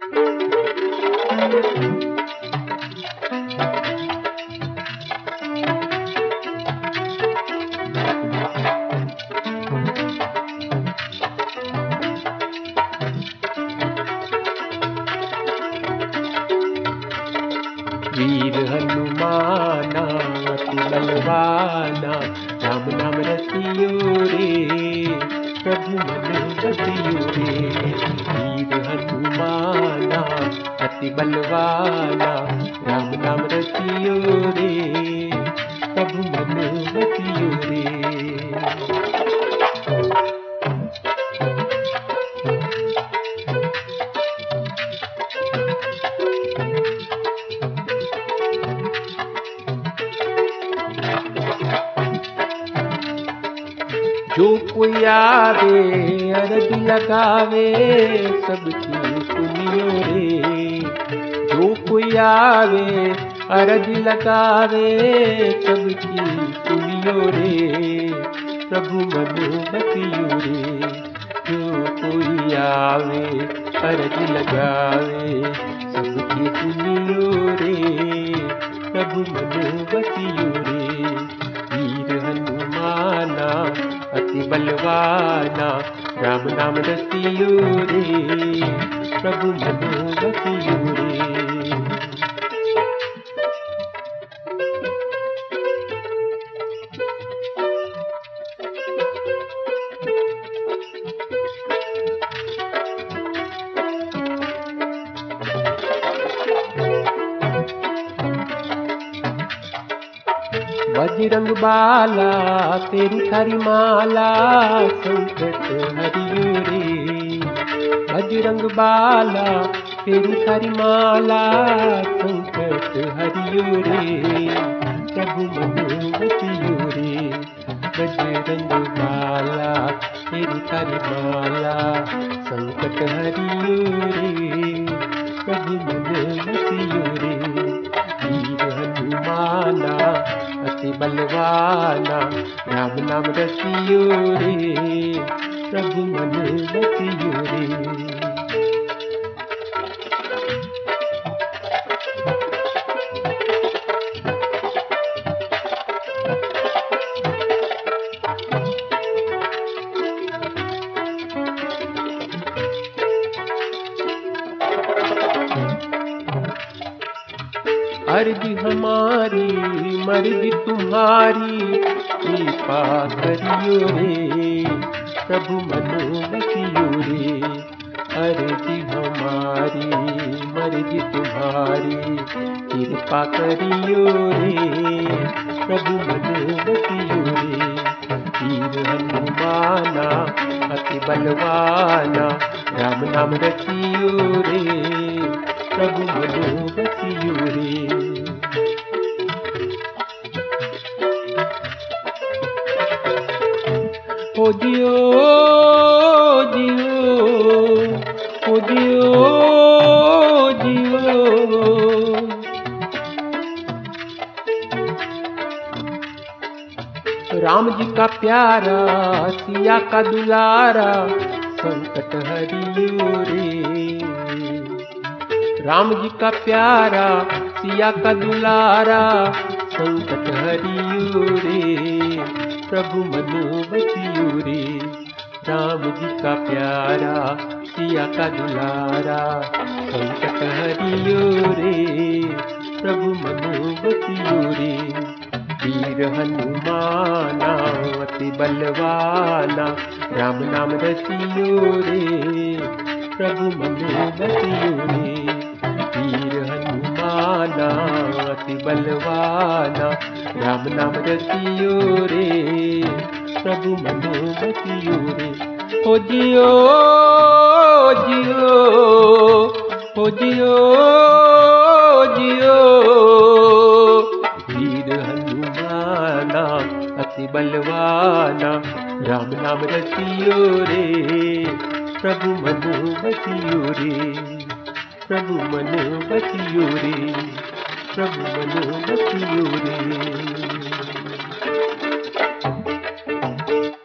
वीर हनुमाना अति बलवाना राम नाम रसियो रे अति बलवाना, राम नाम रसियो रे प्रभु मन बसियो रे। जो कोई आवे अरज लगावे सबकी सुनियो रे। कोई आवे, अरज लगावे सबकी सुनियो रे। प्रभु मनु बतियो रे, जो कोई आवे, अरज लगावे सबकी सुनियो रे। प्रभु मनु बतियो रे, वीर हनुमाना, अति बलवाना, राम नाम रसियो रे। प्रभु बसियो रे। बजरंग बाला तेरी थारी माला संकट हरियो रे। बजरंग तेरी थारी माला संकट हरियो रे। रे बजरंग तेरी थारी माला संकट हरियो रे। प्रभु बलवाना राम नाम रसियो रे प्रभु मन बसियो अर्जी हमारी मर्ज़ी तुम्हारी, कृपा करियो रे, प्रभु मनो बसियो रे। अर्जी हमारी मर्ज़ी तुम्हारी, कृपा करियो रे, प्रभु मनो बसियो रे। तीर हनुमाना, अति बलवाना, राम नाम रचियो रे। प्रभु मनो बसियो रे ओ जियो जियो ओ जियो जियो राम जी का प्यारा, सिया का दुलारा, संकट हरियो रे राम जी का प्यारा, सिया का दुलारा, संकट हरियो रे प्रभु मनो रे राम जी का प्यारा, सिया का दुलारा, संकट हरियो रे प्रभु मनो रे वीर हनुमाना, अति बलवाना, राम नाम रसियो रे प्रभु मनो रे हनुमाना अति बलवाना। राम नाम रसियो रे, प्रभु मनो रे। हो जियो जियो, हो जियो जियो। वीर हनुमाना, अति बलवाना। राम नाम रसियो रे, प्रभु मनो रे। प्रभु मन बसियो रे प्रभु मनो बसियो रे